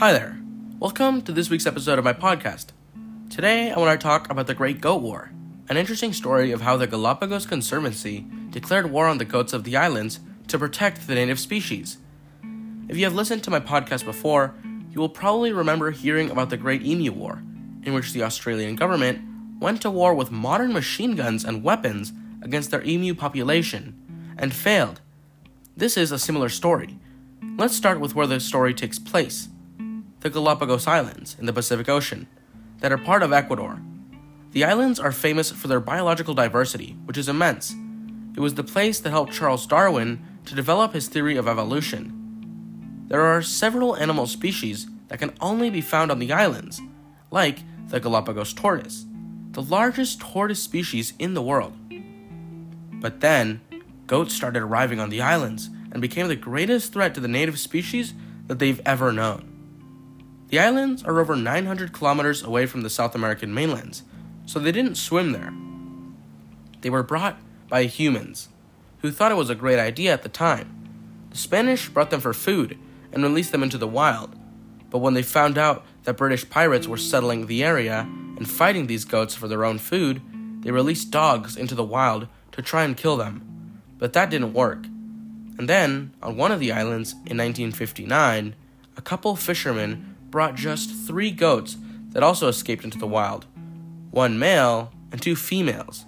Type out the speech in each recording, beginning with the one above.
Hi there. Welcome to this week's episode of my podcast. Today, I want to talk about the Great Goat War, an interesting story of how the Galapagos Conservancy declared war on the goats of the islands to protect the native species. If you have listened to my podcast before, you will probably remember hearing about the Great Emu War, in which the Australian government went to war with modern machine guns and weapons against their emu population and failed. This is a similar story. Let's start with where the story takes place the Galapagos Islands in the Pacific Ocean, that are part of Ecuador. The islands are famous for their biological diversity, which is immense. It was the place that helped Charles Darwin to develop his theory of evolution. There are several animal species that can only be found on the islands, like the Galapagos tortoise, the largest tortoise species in the world. But then, goats started arriving on the islands and became the greatest threat to the native species that they've ever known. The islands are over 900 kilometers away from the South American mainlands, so they didn't swim there. They were brought by humans, who thought it was a great idea at the time. The Spanish brought them for food and released them into the wild, but when they found out that British pirates were settling the area and fighting these goats for their own food, they released dogs into the wild to try and kill them. But that didn't work. And then, on one of the islands in 1959, a couple fishermen brought just three goats that also escaped into the wild one male and two females.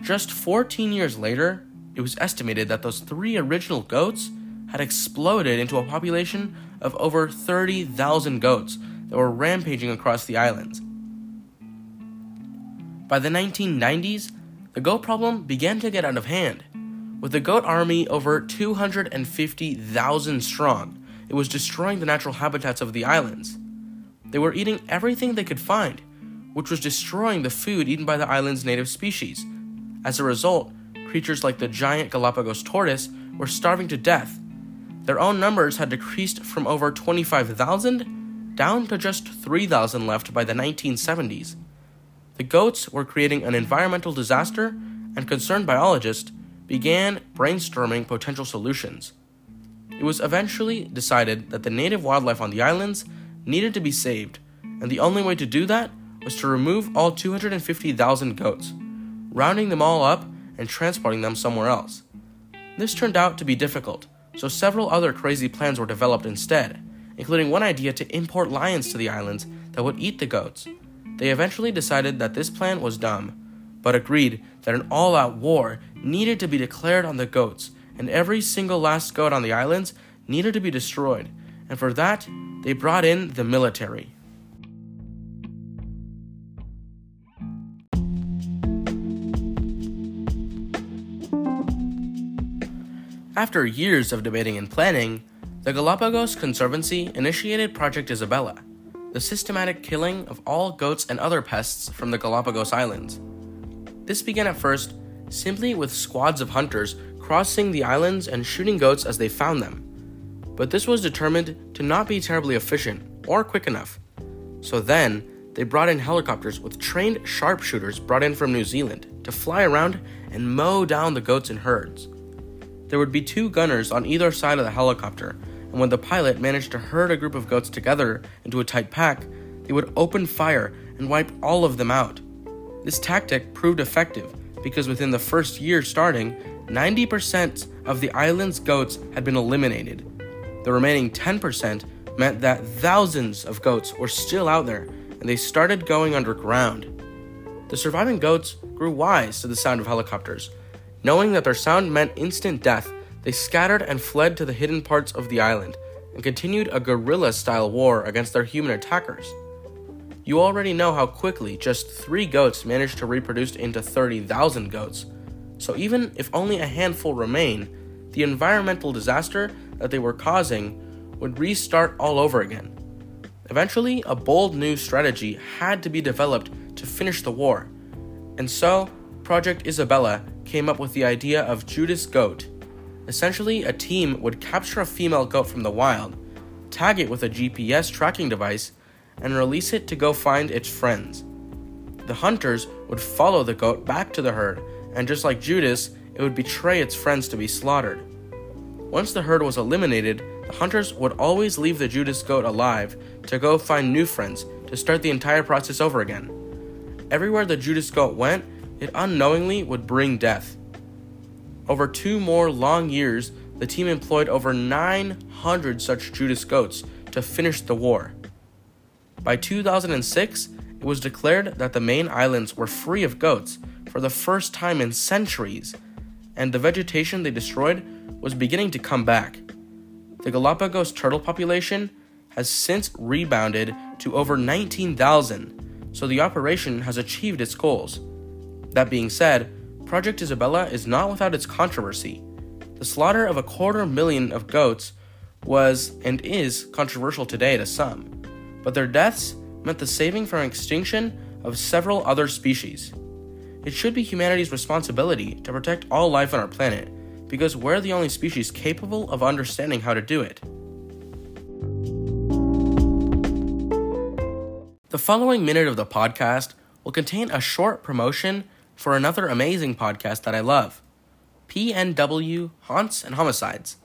Just 14 years later, it was estimated that those three original goats had exploded into a population of over 30,000 goats that were rampaging across the islands. By the 1990s, the goat problem began to get out of hand. With the goat army over 250,000 strong, it was destroying the natural habitats of the islands. They were eating everything they could find, which was destroying the food eaten by the island's native species. As a result, creatures like the giant Galapagos tortoise were starving to death. Their own numbers had decreased from over 25,000 down to just 3,000 left by the 1970s. The goats were creating an environmental disaster, and concerned biologists began brainstorming potential solutions. It was eventually decided that the native wildlife on the islands needed to be saved, and the only way to do that was to remove all 250,000 goats, rounding them all up and transporting them somewhere else. This turned out to be difficult, so several other crazy plans were developed instead, including one idea to import lions to the islands that would eat the goats. They eventually decided that this plan was dumb, but agreed that an all out war needed to be declared on the goats, and every single last goat on the islands needed to be destroyed, and for that, they brought in the military. After years of debating and planning, the Galapagos Conservancy initiated Project Isabela, the systematic killing of all goats and other pests from the Galapagos Islands. This began at first simply with squads of hunters crossing the islands and shooting goats as they found them. But this was determined to not be terribly efficient or quick enough. So then, they brought in helicopters with trained sharpshooters brought in from New Zealand to fly around and mow down the goats in herds. There would be two gunners on either side of the helicopter, and when the pilot managed to herd a group of goats together into a tight pack, they would open fire and wipe all of them out. This tactic proved effective because within the first year starting, 90% of the island's goats had been eliminated. The remaining 10% meant that thousands of goats were still out there and they started going underground. The surviving goats grew wise to the sound of helicopters. Knowing that their sound meant instant death, they scattered and fled to the hidden parts of the island and continued a guerrilla style war against their human attackers. You already know how quickly just three goats managed to reproduce into 30,000 goats. So, even if only a handful remain, the environmental disaster that they were causing would restart all over again. Eventually, a bold new strategy had to be developed to finish the war. And so, Project Isabela came up with the idea of Judas Goat. Essentially, a team would capture a female goat from the wild, tag it with a GPS tracking device, and release it to go find its friends. The hunters would follow the goat back to the herd, and just like Judas, it would betray its friends to be slaughtered. Once the herd was eliminated, the hunters would always leave the Judas goat alive to go find new friends to start the entire process over again. Everywhere the Judas goat went, it unknowingly would bring death. Over two more long years, the team employed over 900 such Judas goats to finish the war. By 2006, it was declared that the main islands were free of goats for the first time in centuries, and the vegetation they destroyed was beginning to come back. The Galapagos turtle population has since rebounded to over 19,000, so the operation has achieved its goals. That being said, Project Isabela is not without its controversy. The slaughter of a quarter million of goats was and is controversial today to some, but their deaths meant the saving from extinction of several other species. It should be humanity's responsibility to protect all life on our planet, because we're the only species capable of understanding how to do it. The following minute of the podcast will contain a short promotion for another amazing podcast that I love PNW Haunts and Homicides.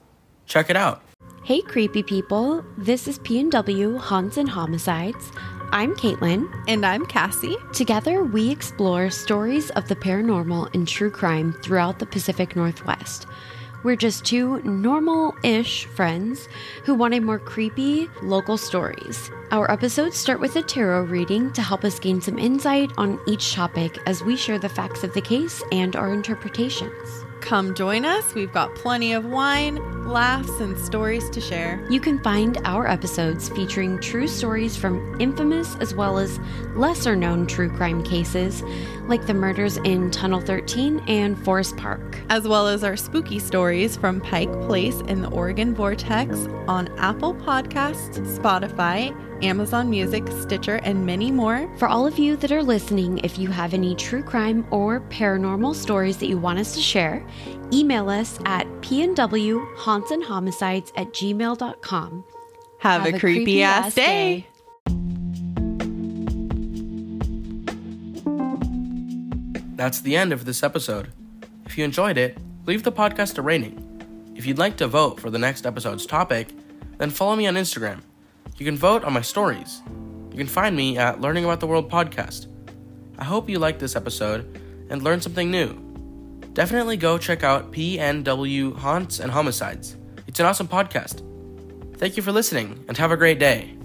Check it out. Hey, creepy people. This is PNW Haunts and Homicides. I'm Caitlin. And I'm Cassie. Together, we explore stories of the paranormal and true crime throughout the Pacific Northwest. We're just two normal ish friends who wanted more creepy local stories. Our episodes start with a tarot reading to help us gain some insight on each topic as we share the facts of the case and our interpretations. Come join us. We've got plenty of wine, laughs, and stories to share. You can find our episodes featuring true stories from infamous as well as lesser known true crime cases, like the murders in Tunnel 13 and Forest Park, as well as our spooky stories from Pike Place in the Oregon Vortex on Apple Podcasts, Spotify, Amazon Music, Stitcher, and many more. For all of you that are listening, if you have any true crime or paranormal stories that you want us to share, email us at pnwhauntsandhomicides at gmail.com. Have, have a, a, creepy, creepy ass day. day. That's the end of this episode. If you enjoyed it, leave the podcast a rating. If you'd like to vote for the next episode's topic, then follow me on Instagram you can vote on my stories. You can find me at Learning About the World podcast. I hope you liked this episode and learned something new. Definitely go check out PNW Haunts and Homicides. It's an awesome podcast. Thank you for listening and have a great day.